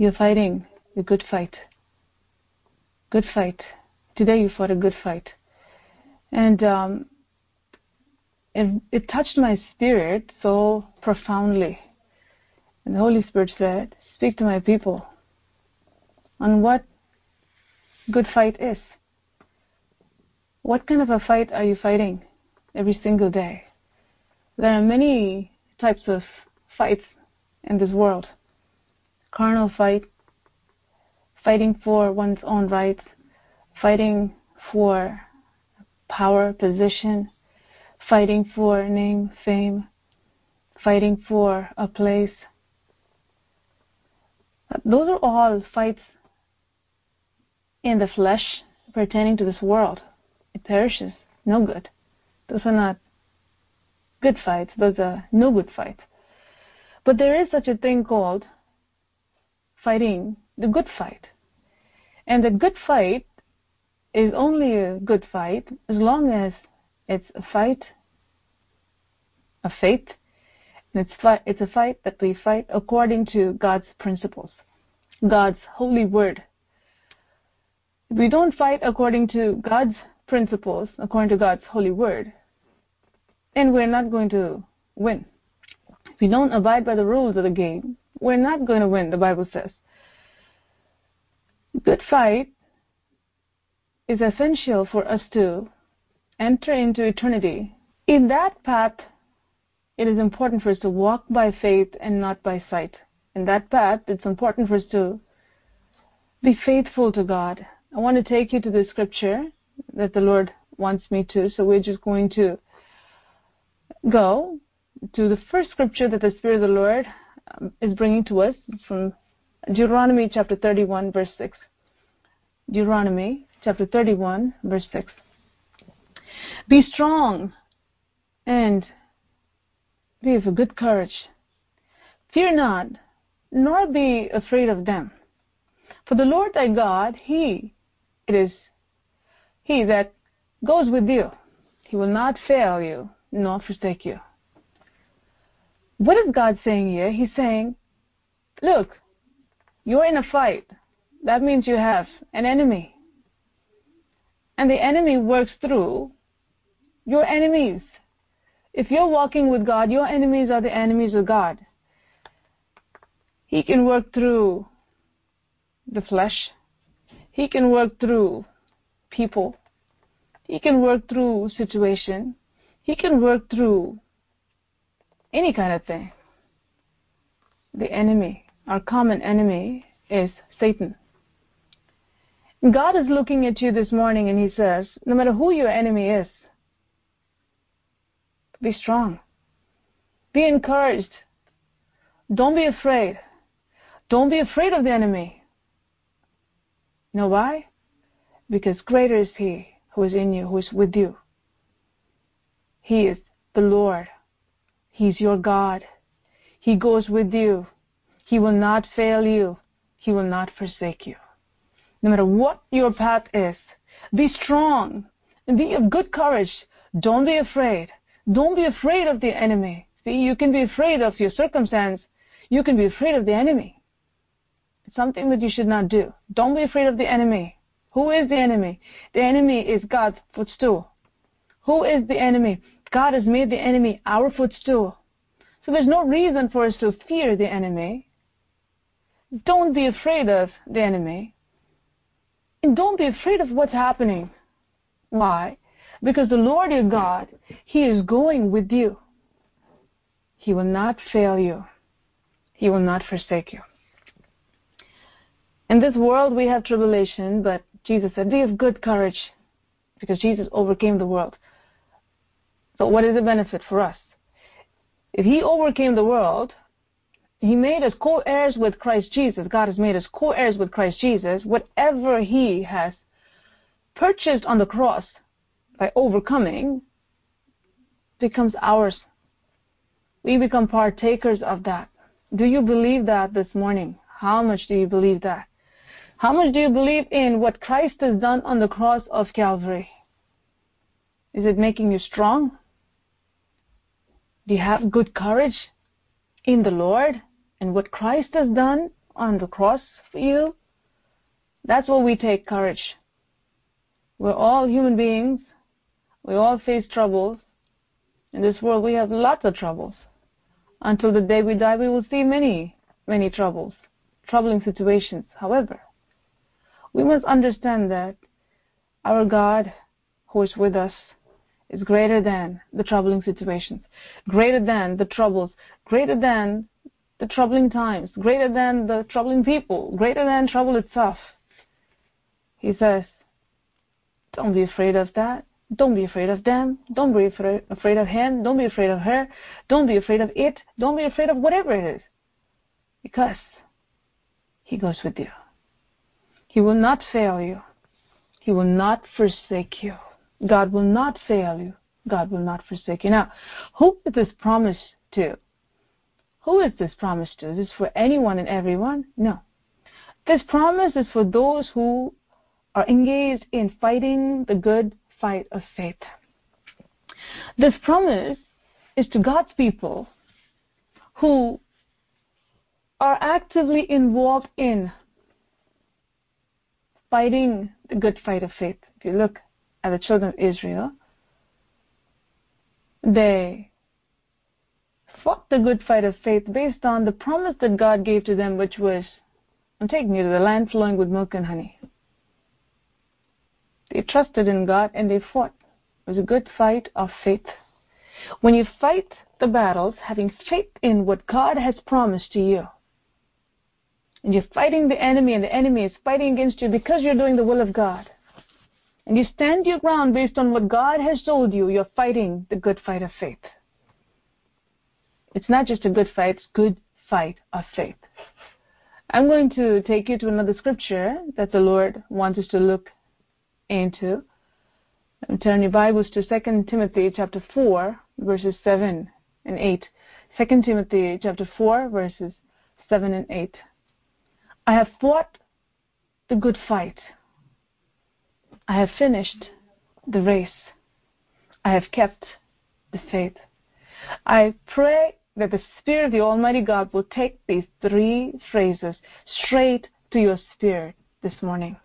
You're fighting a good fight. Good fight. Today you fought a good fight. And um, it, it touched my spirit so profoundly. And the Holy Spirit said, Speak to my people on what good fight is. What kind of a fight are you fighting every single day? There are many types of fights in this world. Carnal fight, fighting for one's own rights, fighting for power, position, fighting for name, fame, fighting for a place. Those are all fights in the flesh pertaining to this world. It perishes, no good. Those are not good fights, those are no good fights. But there is such a thing called fighting the good fight. And the good fight is only a good fight as long as it's a fight of faith. And it's, fi- it's a fight that we fight according to God's principles, God's holy word. If we don't fight according to God's principles, according to God's holy word, then we're not going to win. If we don't abide by the rules of the game, we're not going to win, the Bible says. Good fight is essential for us to enter into eternity. In that path, it is important for us to walk by faith and not by sight. In that path, it's important for us to be faithful to God. I want to take you to the scripture that the Lord wants me to, so we're just going to go to the first scripture that the Spirit of the Lord um, is bringing to us from Deuteronomy chapter 31, verse 6. Deuteronomy chapter 31, verse 6. Be strong and be of a good courage. Fear not, nor be afraid of them. For the Lord thy God, He it is He that goes with you. He will not fail you, nor forsake you. What is God saying here? He's saying, look, you're in a fight. That means you have an enemy. And the enemy works through your enemies. If you're walking with God, your enemies are the enemies of God. He can work through the flesh. He can work through people. He can work through situation. He can work through any kind of thing. The enemy, our common enemy, is Satan. God is looking at you this morning and He says, no matter who your enemy is, be strong. Be encouraged. Don't be afraid. Don't be afraid of the enemy. You know why? Because greater is He who is in you, who is with you. He is the Lord. He's your God. He goes with you. He will not fail you. He will not forsake you. No matter what your path is, be strong be of good courage. Don't be afraid. Don't be afraid of the enemy. See, you can be afraid of your circumstance. You can be afraid of the enemy. It's something that you should not do. Don't be afraid of the enemy. Who is the enemy? The enemy is God's footstool. Who is the enemy? God has made the enemy our footstool. So there's no reason for us to fear the enemy. Don't be afraid of the enemy. And don't be afraid of what's happening. Why? Because the Lord your God, He is going with you. He will not fail you. He will not forsake you. In this world we have tribulation, but Jesus said, be of good courage because Jesus overcame the world. So what is the benefit for us? If he overcame the world, he made us co-heirs with Christ Jesus. God has made us co-heirs with Christ Jesus. Whatever he has purchased on the cross by overcoming becomes ours. We become partakers of that. Do you believe that this morning? How much do you believe that? How much do you believe in what Christ has done on the cross of Calvary? Is it making you strong? Do you have good courage in the Lord and what Christ has done on the cross for you, that's what we take courage. We're all human beings. We all face troubles. In this world, we have lots of troubles. Until the day we die, we will see many, many troubles, troubling situations. However, we must understand that our God, who is with us, is greater than the troubling situations, greater than the troubles, greater than the troubling times, greater than the troubling people, greater than trouble itself. He says, don't be afraid of that. Don't be afraid of them. Don't be afraid of him. Don't be afraid of her. Don't be afraid of it. Don't be afraid of whatever it is. Because He goes with you. He will not fail you. He will not forsake you. God will not fail you. God will not forsake you. Now, who is this promise to? Who is this promise to? Is this for anyone and everyone? No. This promise is for those who are engaged in fighting the good fight of faith. This promise is to God's people who are actively involved in fighting the good fight of faith. If you look at the children of Israel, they fought the good fight of faith based on the promise that God gave to them, which was, I'm taking you to the land flowing with milk and honey. They trusted in God and they fought. It was a good fight of faith. When you fight the battles, having faith in what God has promised to you, and you're fighting the enemy and the enemy is fighting against you because you're doing the will of God, and you stand your ground based on what God has told you, you're fighting the good fight of faith. It's not just a good fight, it's good fight of faith. I'm going to take you to another scripture that the Lord wants us to look into. Turn your Bibles to 2 Timothy chapter 4, verses 7 and 8. 2 Timothy chapter 4, verses 7 and 8. I have fought the good fight. I have finished the race. I have kept the faith. I pray that the Spirit of the Almighty God will take these three phrases straight to your spirit this morning.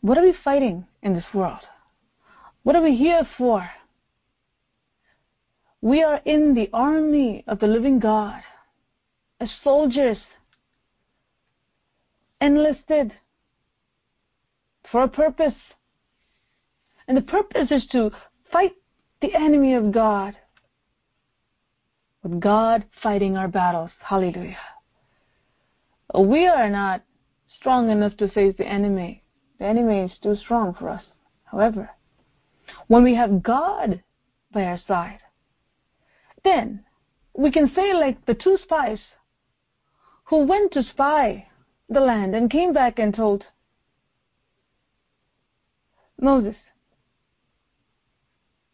What are we fighting in this world? What are we here for? We are in the army of the living God as soldiers enlisted for a purpose. And the purpose is to fight the enemy of God. With God fighting our battles. Hallelujah. We are not strong enough to face the enemy. The enemy is too strong for us. However, when we have God by our side, then we can say like the two spies who went to spy the land and came back and told Moses,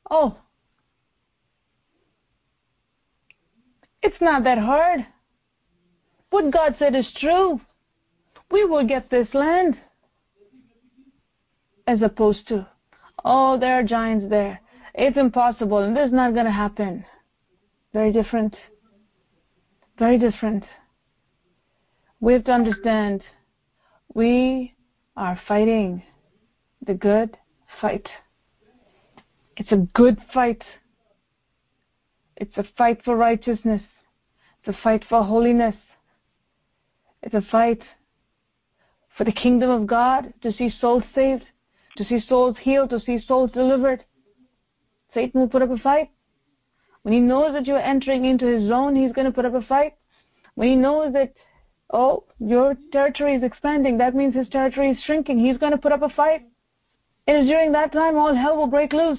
Oh, it's not that hard. What God said is true. We will get this land. As opposed to, oh, there are giants there. It's impossible and this is not going to happen. Very different. Very different. We have to understand we are fighting the good fight. It's a good fight. It's a fight for righteousness. It's a fight for holiness. It's a fight for the kingdom of God to see souls saved, to see souls healed, to see souls delivered. Satan will put up a fight. When he knows that you're entering into his zone, he's going to put up a fight. When he knows that oh, your territory is expanding. That means his territory is shrinking. He's going to put up a fight. It is during that time all hell will break loose.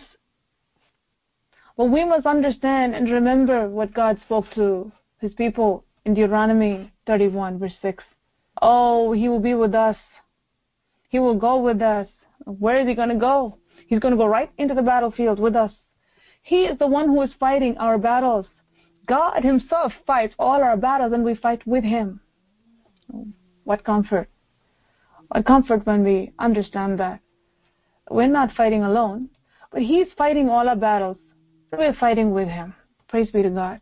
But we must understand and remember what God spoke to his people in Deuteronomy 31 verse 6. Oh, he will be with us. He will go with us. Where is he going to go? He's going to go right into the battlefield with us. He is the one who is fighting our battles. God himself fights all our battles and we fight with him. What comfort. What comfort when we understand that. We're not fighting alone, but He's fighting all our battles. We're fighting with Him. Praise be to God.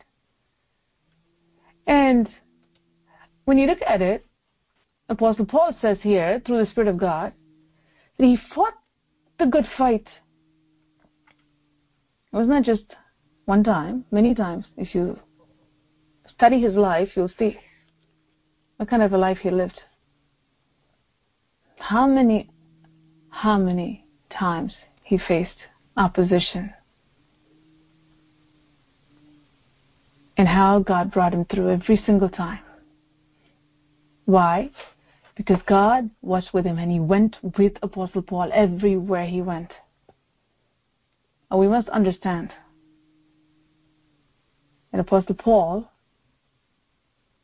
And when you look at it, Apostle Paul says here, through the Spirit of God, that he fought the good fight. It was not just one time, many times. If you study his life, you'll see what kind of a life he lived. How many, how many times he faced opposition. And how God brought him through every single time. Why? Because God was with him and he went with Apostle Paul everywhere he went. And we must understand that Apostle Paul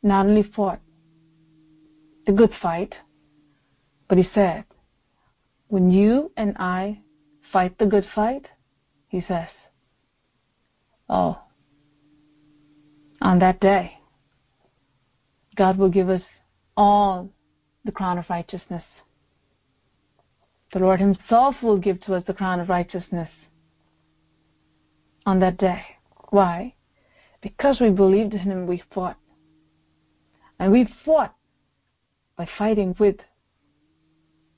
not only fought the good fight, but he said, when you and I fight the good fight, he says, oh, on that day, God will give us all the crown of righteousness. The Lord Himself will give to us the crown of righteousness on that day. Why? Because we believed in Him, we fought. And we fought by fighting with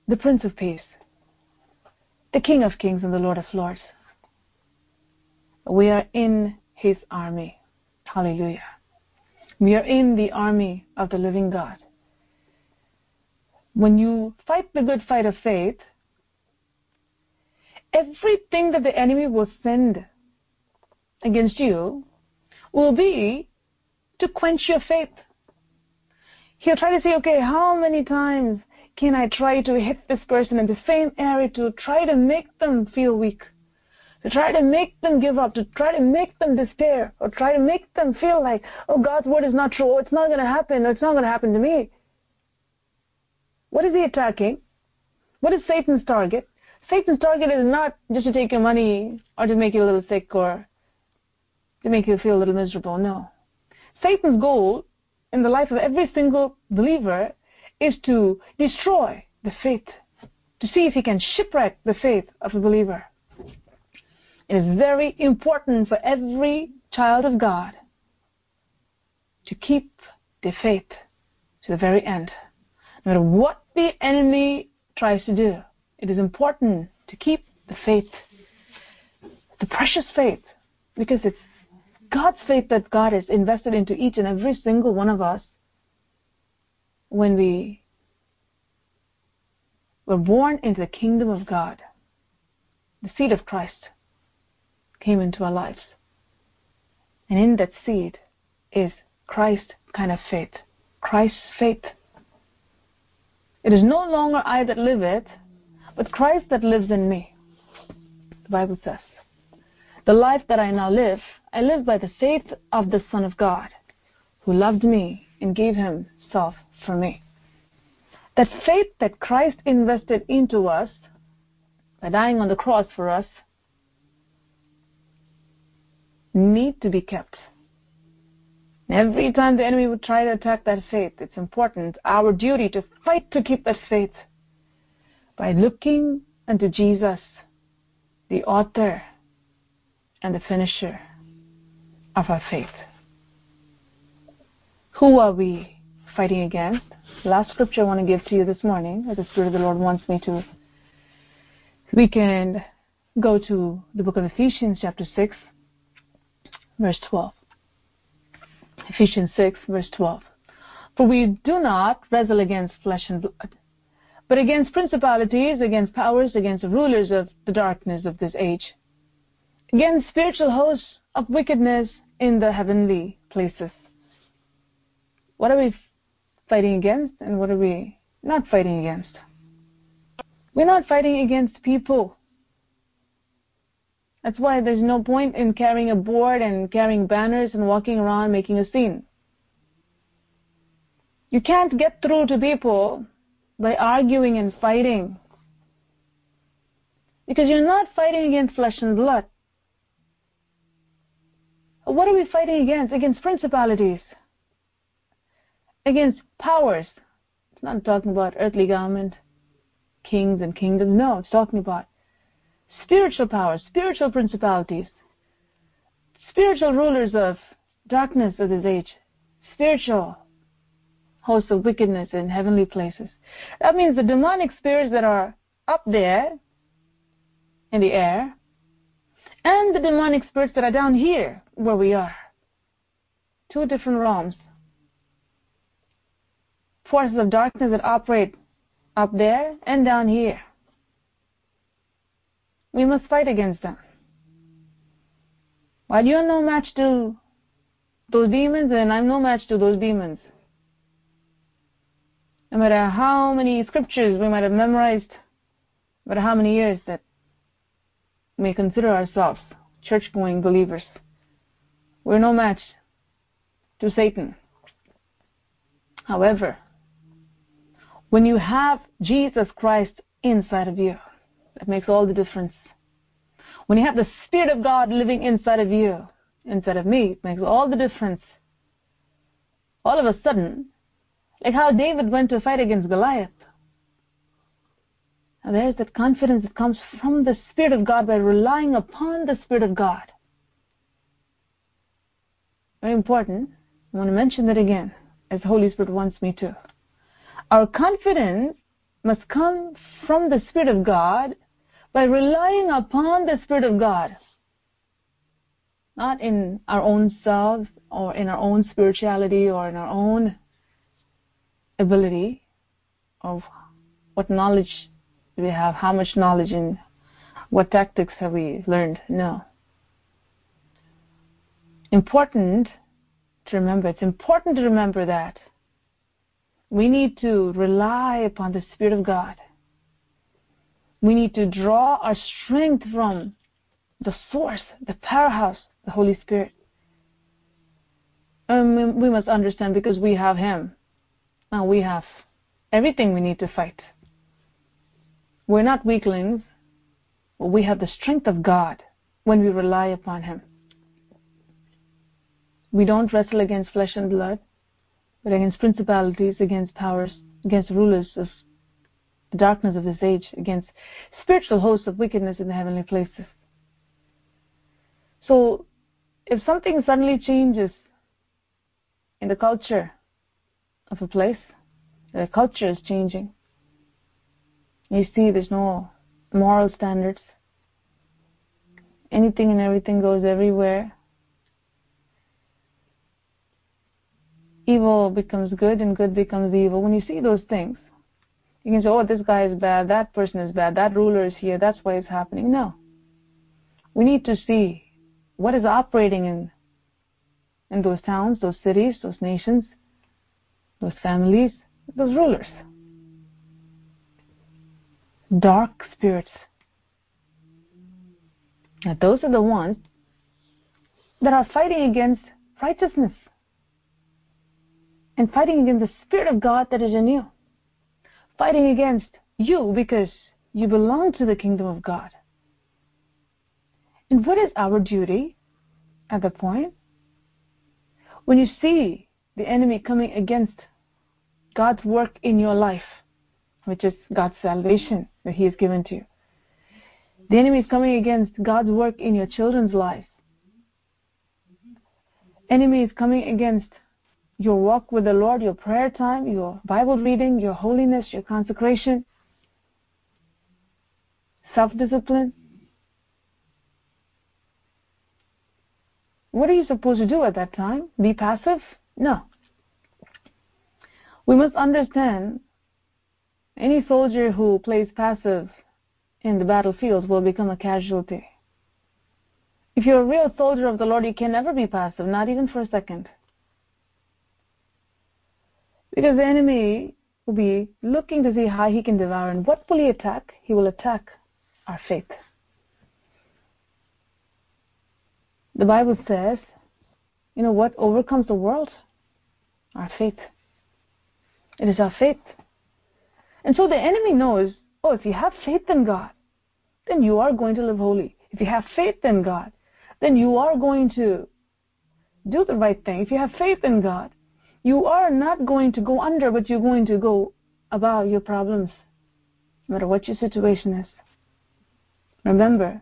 the Prince of Peace, the King of Kings and the Lord of Lords. We are in His army. Hallelujah. We are in the army of the living God. When you fight the good fight of faith, everything that the enemy will send against you will be to quench your faith. He'll try to say, okay, how many times can I try to hit this person in the same area to try to make them feel weak? To try to make them give up, to try to make them despair, or try to make them feel like, oh, God's word is not true, oh, it's not going to happen, it's not going to happen to me. What is he attacking? What is Satan's target? Satan's target is not just to take your money or to make you a little sick or to make you feel a little miserable. No. Satan's goal in the life of every single believer is to destroy the faith, to see if he can shipwreck the faith of a believer. It is very important for every child of God to keep the faith to the very end. No matter what the enemy tries to do, it is important to keep the faith, the precious faith, because it's God's faith that God has invested into each and every single one of us when we were born into the kingdom of God. The seed of Christ came into our lives. And in that seed is Christ kind of faith. Christ's faith. It is no longer I that live it, but Christ that lives in me. The Bible says. The life that I now live, I live by the faith of the Son of God, who loved me and gave himself for me. That faith that Christ invested into us by dying on the cross for us need to be kept. Every time the enemy would try to attack that faith, it's important, our duty to fight to keep that faith by looking unto Jesus, the author and the finisher of our faith. Who are we fighting against? Last scripture I want to give to you this morning, as the Spirit of the Lord wants me to. We can go to the book of Ephesians, chapter 6, verse 12. Ephesians 6, verse 12. For we do not wrestle against flesh and blood, but against principalities, against powers, against rulers of the darkness of this age against spiritual hosts of wickedness in the heavenly places. What are we fighting against and what are we not fighting against? We're not fighting against people. That's why there's no point in carrying a board and carrying banners and walking around making a scene. You can't get through to people by arguing and fighting. Because you're not fighting against flesh and blood. What are we fighting against? Against principalities, against powers. It's not talking about earthly government, kings and kingdoms. No, it's talking about spiritual powers, spiritual principalities, spiritual rulers of darkness of this age, spiritual hosts of wickedness in heavenly places. That means the demonic spirits that are up there in the air and the demonic spirits that are down here where we are. Two different realms. Forces of darkness that operate up there and down here. We must fight against them. While you're no match to those demons, and I'm no match to those demons. No matter how many scriptures we might have memorized, no matter how many years that we may consider ourselves church going believers, we're no match to Satan. However, when you have Jesus Christ inside of you, that makes all the difference. When you have the Spirit of God living inside of you, inside of me, it makes all the difference. All of a sudden, like how David went to fight against Goliath. And there's that confidence that comes from the Spirit of God by relying upon the Spirit of God. Very important. I want to mention that again, as the Holy Spirit wants me to. Our confidence must come from the Spirit of God by relying upon the Spirit of God. Not in our own selves or in our own spirituality or in our own ability of what knowledge do we have, how much knowledge and what tactics have we learned. No. Important to remember, it's important to remember that we need to rely upon the Spirit of God. We need to draw our strength from the source, the powerhouse, the Holy Spirit. And we must understand because we have Him. Now we have everything we need to fight. We're not weaklings, but we have the strength of God when we rely upon Him. We don't wrestle against flesh and blood, but against principalities, against powers, against rulers of the darkness of this age, against spiritual hosts of wickedness in the heavenly places. So, if something suddenly changes in the culture of a place, the culture is changing. You see, there's no moral standards. Anything and everything goes everywhere. Evil becomes good and good becomes evil. When you see those things, you can say, oh, this guy is bad, that person is bad, that ruler is here, that's why it's happening. No. We need to see what is operating in, in those towns, those cities, those nations, those families, those rulers. Dark spirits. Now, those are the ones that are fighting against righteousness and fighting against the Spirit of God that is in you. Fighting against you because you belong to the kingdom of God. And what is our duty at the point? When you see the enemy coming against God's work in your life, which is God's salvation that He has given to you. The enemy is coming against God's work in your children's lives. Enemy is coming against your walk with the Lord, your prayer time, your Bible reading, your holiness, your consecration, self-discipline. What are you supposed to do at that time? Be passive? No. We must understand any soldier who plays passive in the battlefield will become a casualty. If you're a real soldier of the Lord, you can never be passive, not even for a second. Because the enemy will be looking to see how he can devour. And what will he attack? He will attack our faith. The Bible says, you know what overcomes the world? Our faith. It is our faith. And so the enemy knows, oh, if you have faith in God, then you are going to live holy. If you have faith in God, then you are going to do the right thing. If you have faith in God, you are not going to go under, but you're going to go above your problems, no matter what your situation is. Remember,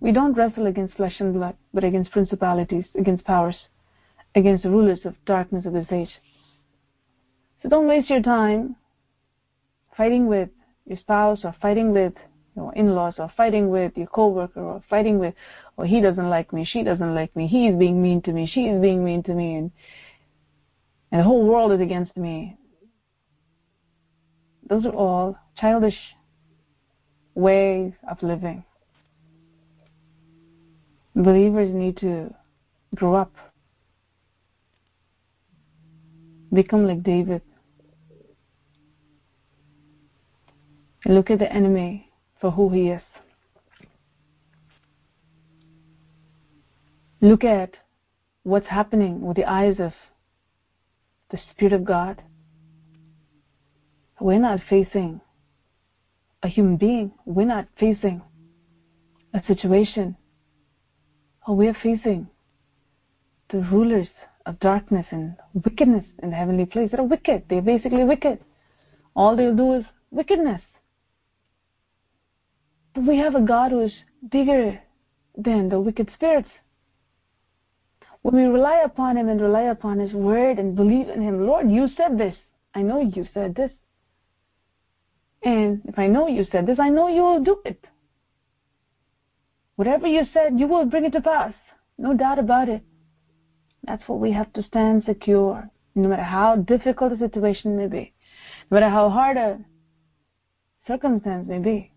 we don't wrestle against flesh and blood, but against principalities, against powers, against the rulers of darkness of this age. So don't waste your time fighting with your spouse or fighting with your in-laws or fighting with your coworker or fighting with, oh, he doesn't like me, she doesn't like me, he is being mean to me, she is being mean to me, and, and the whole world is against me. Those are all childish ways of living. Believers need to grow up, become like David. Look at the enemy for who he is. Look at what's happening with the eyes of the Spirit of God. We're not facing a human being. We're not facing a situation. Oh, we're facing the rulers of darkness and wickedness in the heavenly place. They're wicked. They're basically wicked. All they'll do is wickedness. But we have a God who is bigger than the wicked spirits. When we rely upon Him and rely upon His word and believe in Him, Lord, you said this. I know you said this. And if I know you said this, I know you will do it. Whatever you said, you will bring it to pass. No doubt about it. That's what we have to stand secure, no matter how difficult the situation may be, no matter how hard a circumstance may be,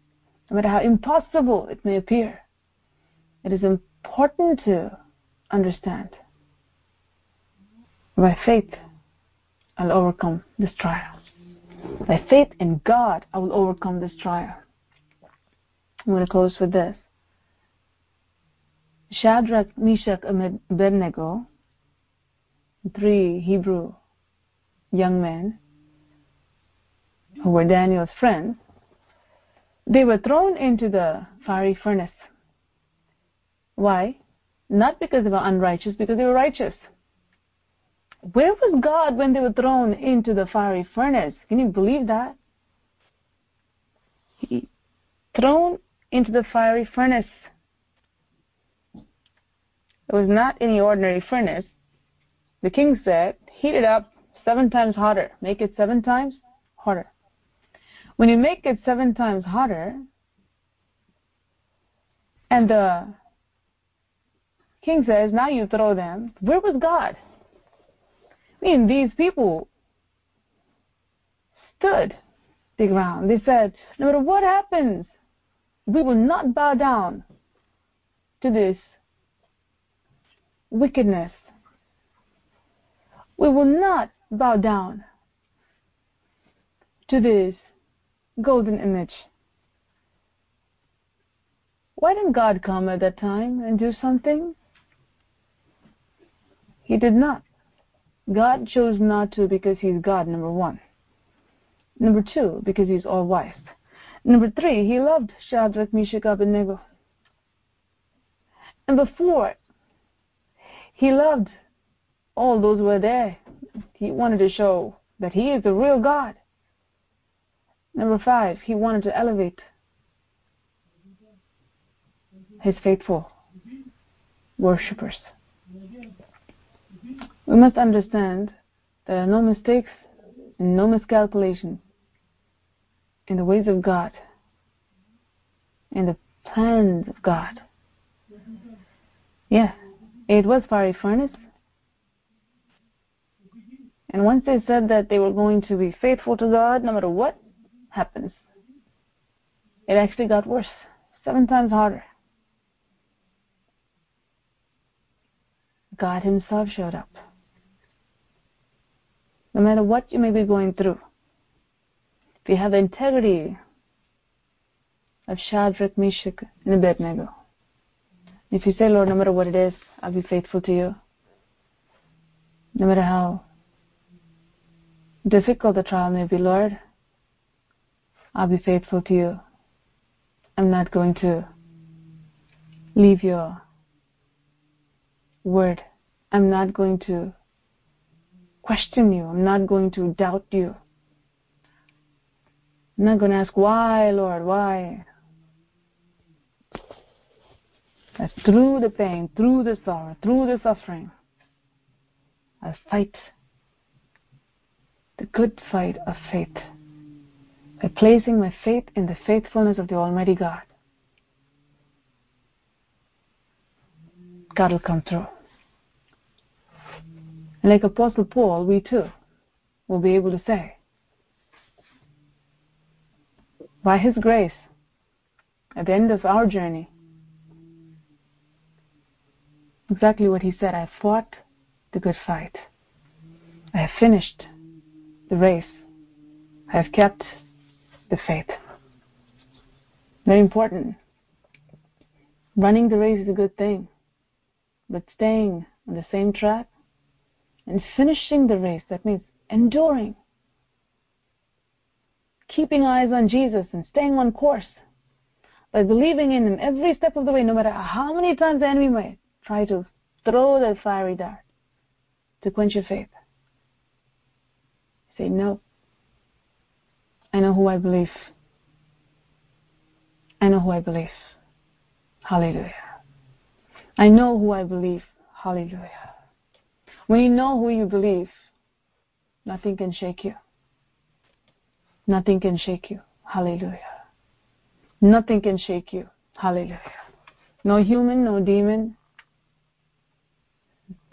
no matter how impossible it may appear. It is important to understand. By faith, I'll overcome this trial. By faith in God, I will overcome this trial. I'm going to close with this. Shadrach, Meshach, and Abednego, three Hebrew young men who were Daniel's friends, they were thrown into the fiery furnace. Why? Not because they were unrighteous, because they were righteous. Where was God when they were thrown into the fiery furnace? Can you believe that? He thrown into the fiery furnace. It was not any ordinary furnace. The king said, heat it up seven times hotter. Make it seven times hotter. When you make it seven times hotter, and the king says, now you throw them, where was God? I mean, these people stood the ground. They said, no matter what happens, we will not bow down to this wickedness. We will not bow down to this golden image. Why didn't God come at that time and do something? He did not. God chose not to because He's God, number one. Number two, because He's all wise. Number three, He loved Shadrach, Meshach, Abednego. Number four, He loved all those who were there. He wanted to show that He is the real God. Number five, He wanted to elevate His faithful worshippers. We must understand there are no mistakes and no miscalculations in the ways of God, in the plans of God. Yeah, it was fiery furnace. And once they said that they were going to be faithful to God no matter what happens, it actually got worse, seven times harder. God Himself showed up no matter what you may be going through. If you have the integrity of Shadrach, Meshach, and Abednego, if you say, Lord, no matter what it is, I'll be faithful to you. No matter how difficult the trial may be, Lord, I'll be faithful to you. I'm not going to leave your word. I'm not going to question you. I'm not going to doubt you. I'm not going to ask, why, Lord, why? That through the pain, through the sorrow, through the suffering, I fight the good fight of faith by placing my faith in the faithfulness of the Almighty God. God will come through. And like Apostle Paul, we too will be able to say, by His grace, at the end of our journey, exactly what he said I fought the good fight. I have finished the race. I have kept the faith. Very important. Running the race is a good thing, but staying on the same track and finishing the race, that means enduring, keeping eyes on Jesus and staying on course by believing in Him every step of the way, no matter how many times the enemy might try to throw that fiery dart to quench your faith. Say, no. I know who I believe. I know who I believe. Hallelujah. I know who I believe. Hallelujah. When you know who you believe, nothing can shake you. Nothing can shake you. Hallelujah. Nothing can shake you. Hallelujah. No human, no demon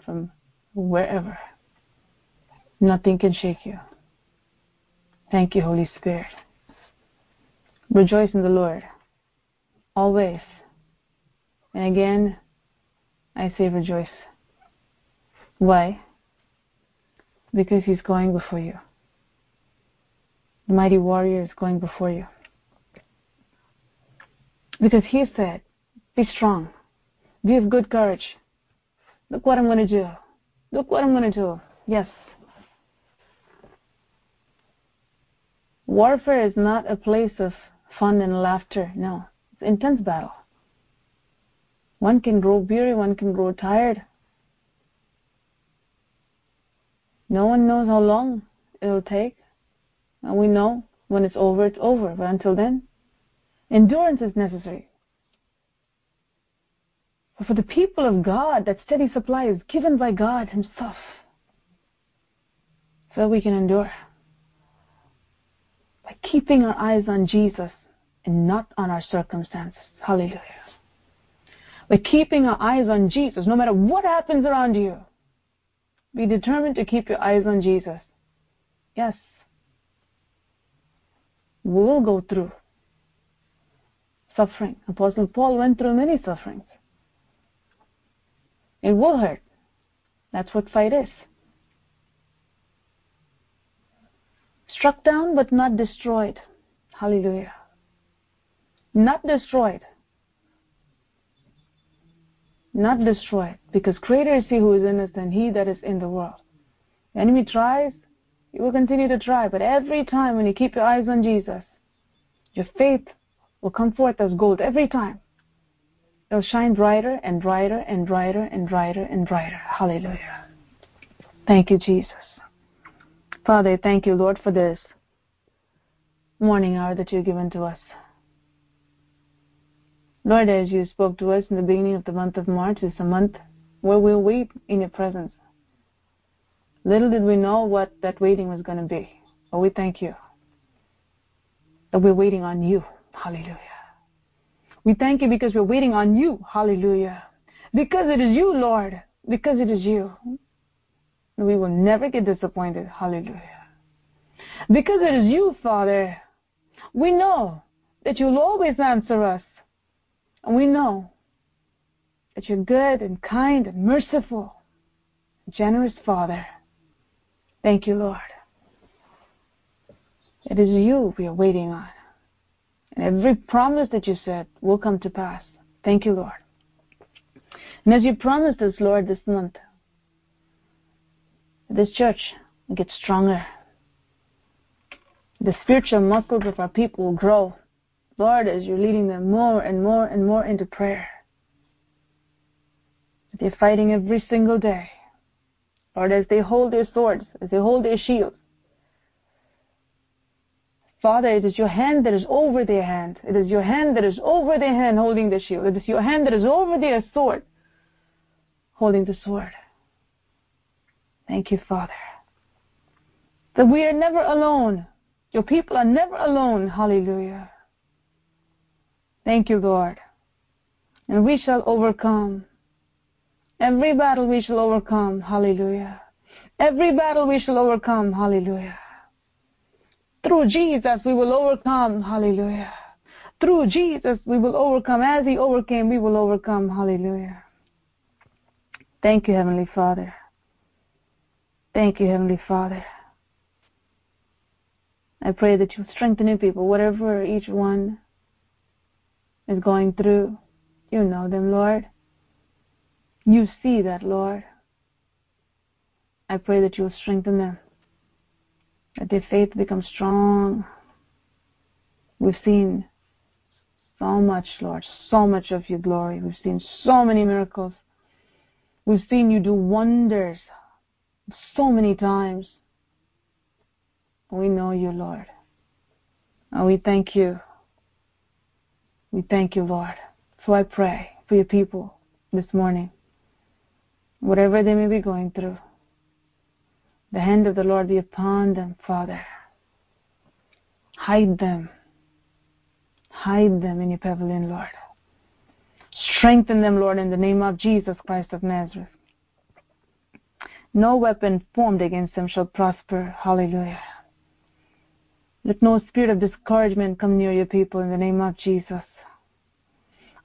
from wherever. Nothing can shake you. Thank you, Holy Spirit. Rejoice in the Lord. Always. And again, I say rejoice. Why? Because He's going before you. The mighty warrior is going before you. Because He said, Be strong, be of good courage. Look what I'm going to do. Look what I'm going to do. Yes. Warfare is not a place of fun and laughter. No. It's intense battle. One can grow weary, one can grow tired. No one knows how long it'll take. And we know when it's over, it's over. But until then, endurance is necessary. But for the people of God, that steady supply is given by God Himself. So we can endure. By keeping our eyes on Jesus and not on our circumstances. Hallelujah. By keeping our eyes on Jesus, no matter what happens around you, be determined to keep your eyes on Jesus. Yes. We will go through suffering. Apostle Paul went through many sufferings. It will hurt. That's what fight is. Struck down but not destroyed. Hallelujah. Not destroyed. Not destroyed. Because greater is he who is in us than he that is in the world. The enemy tries, he will continue to try. But every time when you keep your eyes on Jesus, your faith will come forth as gold every time. It'll shine brighter and brighter and brighter and brighter and brighter. Hallelujah. Thank you, Jesus. Father, thank you, Lord, for this morning hour that you've given to us. Lord, as you spoke to us in the beginning of the month of March, it's a month where we'll wait in your presence. Little did we know what that waiting was going to be, but we thank you that we're waiting on you. Hallelujah. We thank you because we're waiting on you. Hallelujah. Because it is you, Lord. Because it is you. We will never get disappointed. Hallelujah. Because it is you, Father. We know that you'll always answer us. And we know that you're good and kind and merciful, generous Father. Thank you, Lord. It is you we are waiting on. And every promise that you said will come to pass. Thank you, Lord. And as you promised us, Lord, this month, this church will get stronger. The spiritual muscles of our people will grow. Lord, as you're leading them more and more and more into prayer. They're fighting every single day. Lord, as they hold their swords, as they hold their shields, Father, it is your hand that is over their hand. It is your hand that is over their hand holding the shield. It is your hand that is over their sword holding the sword. Thank you, Father. That we are never alone. Your people are never alone. Hallelujah. Thank you, Lord. And we shall overcome. Every battle we shall overcome. Hallelujah. Every battle we shall overcome. Hallelujah. Through Jesus we will overcome. Hallelujah. Through Jesus we will overcome. As He overcame, we will overcome. Hallelujah. Thank you, Heavenly Father. Thank you, Heavenly Father. I pray that you strengthen your people, whatever each one is going through. You know them, Lord. You see that, Lord. I pray that you will strengthen them, that their faith becomes strong. We've seen so much, Lord, so much of your glory. We've seen so many miracles. We've seen you do wonders so many times. We know you, Lord. And we thank you. We thank you, Lord. So I pray for your people this morning, whatever they may be going through. The hand of the Lord be upon them, Father. Hide them. Hide them in your pavilion, Lord. Strengthen them, Lord, in the name of Jesus Christ of Nazareth. No weapon formed against them shall prosper. Hallelujah. Let no spirit of discouragement come near your people in the name of Jesus.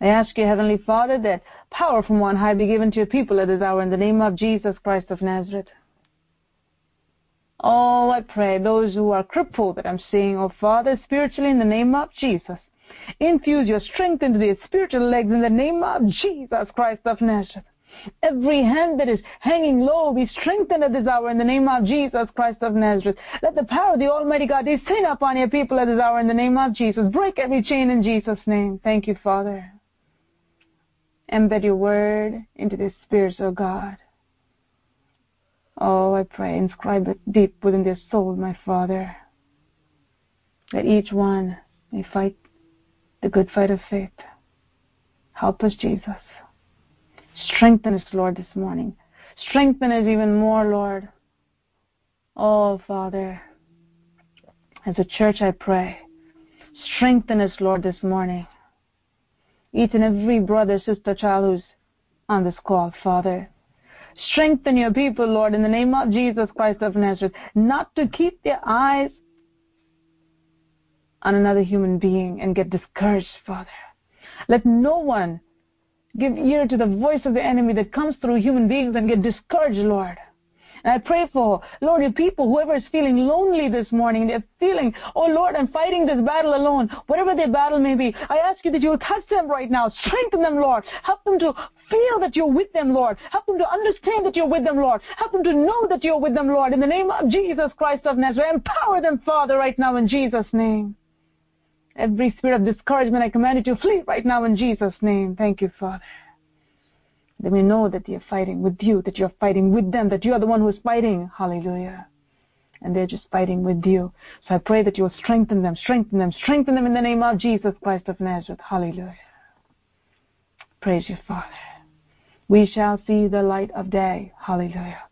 I ask you, Heavenly Father, that power from on high be given to your people at this hour in the name of Jesus Christ of Nazareth. Oh, I pray those who are crippled that I'm seeing, oh Father, spiritually in the name of Jesus. Infuse your strength into their spiritual legs in the name of Jesus Christ of Nazareth. Every hand that is hanging low be strengthened at this hour in the name of Jesus Christ of Nazareth. Let the power of the Almighty God descend upon your people at this hour in the name of Jesus. Break every chain in Jesus' name. Thank you, Father. Embed your word into their spirits, O oh God. Oh, I pray, inscribe it deep within their soul, my Father, that each one may fight the good fight of faith. Help us, Jesus. Strengthen us, Lord, this morning. Strengthen us even more, Lord. Oh, Father, as a church, I pray, strengthen us, Lord, this morning. Each and every brother, sister, child who's on this call, Father. Strengthen your people, Lord, in the name of Jesus Christ of Nazareth, not to keep their eyes on another human being and get discouraged, Father. Let no one give ear to the voice of the enemy that comes through human beings and get discouraged, Lord. And I pray for, Lord, your people, whoever is feeling lonely this morning, they're feeling, oh Lord, I'm fighting this battle alone, whatever their battle may be. I ask you that you will touch them right now, strengthen them, Lord. Help them to feel that you're with them, Lord. Help them to understand that you're with them, Lord. Help them to know that you're with them, Lord. In the name of Jesus Christ of Nazareth, empower them, Father, right now in Jesus' name. Every spirit of discouragement, I command it to flee right now in Jesus' name. Thank you, Father. They may know that they are fighting with you, that you're fighting with them, that you are the one who's fighting. Hallelujah. And they're just fighting with you. So I pray that you'll strengthen them, strengthen them, strengthen them in the name of Jesus Christ of Nazareth. Hallelujah. Praise you, Father. We shall see the light of day. Hallelujah.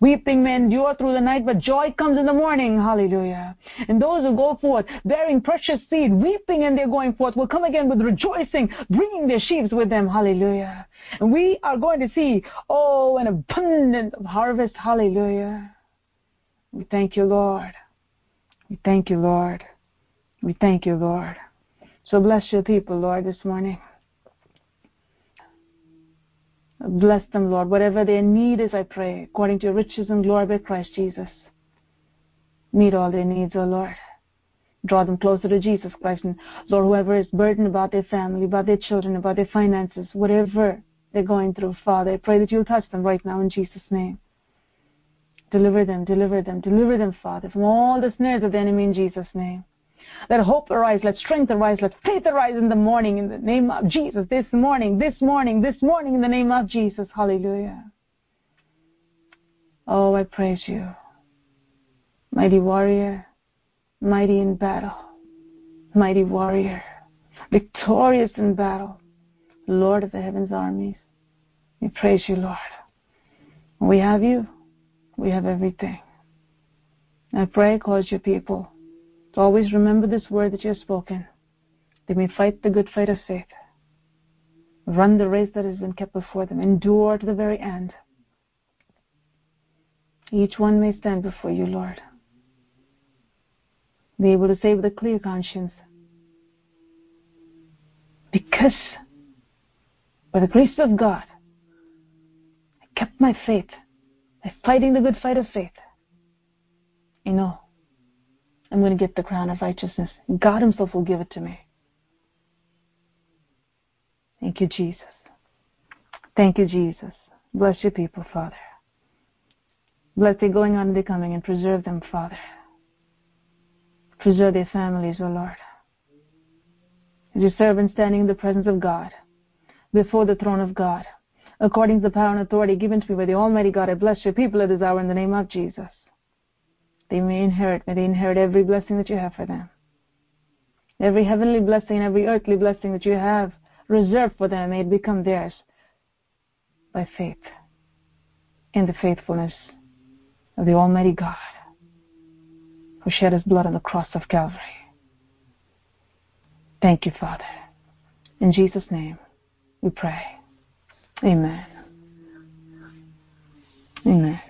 Weeping may endure through the night, but joy comes in the morning. Hallelujah. And those who go forth bearing precious seed, weeping and they're going forth, will come again with rejoicing, bringing their sheaves with them. Hallelujah. And we are going to see, oh, an abundance of harvest. Hallelujah. We thank you, Lord. We thank you, Lord. We thank you, Lord. So bless your people, Lord, this morning. Bless them, Lord. Whatever their need is, I pray, according to your riches and glory by Christ Jesus. Meet all their needs, O oh Lord. Draw them closer to Jesus Christ. And Lord, whoever is burdened about their family, about their children, about their finances, whatever they're going through, Father, I pray that you'll touch them right now in Jesus' name. Deliver them, deliver them, deliver them, Father, from all the snares of the enemy in Jesus' name. Let hope arise, let strength arise, let faith arise in the morning in the name of Jesus. This morning, this morning, this morning in the name of Jesus. Hallelujah. Oh, I praise you. Mighty warrior, mighty in battle, mighty warrior, victorious in battle, Lord of the heavens armies. We praise you, Lord. We have you. We have everything. I pray, cause your people to always remember this word that you have spoken. They may fight the good fight of faith, run the race that has been kept before them, endure to the very end. Each one may stand before you, Lord. Be able to say with a clear conscience, because by the grace of God, I kept my faith by fighting the good fight of faith. I'm going to get the crown of righteousness. God Himself will give it to me. Thank you, Jesus. Thank you, Jesus. Bless your people, Father. Bless their going on and their coming and preserve them, Father. Preserve their families, O oh Lord. As your servant standing in the presence of God, before the throne of God, according to the power and authority given to me by the Almighty God, I bless your people at this hour in the name of Jesus. They may inherit, may they inherit every blessing that you have for them. Every heavenly blessing, every earthly blessing that you have reserved for them, may it become theirs by faith in the faithfulness of the Almighty God who shed his blood on the cross of Calvary. Thank you, Father. In Jesus' name we pray. Amen. Amen.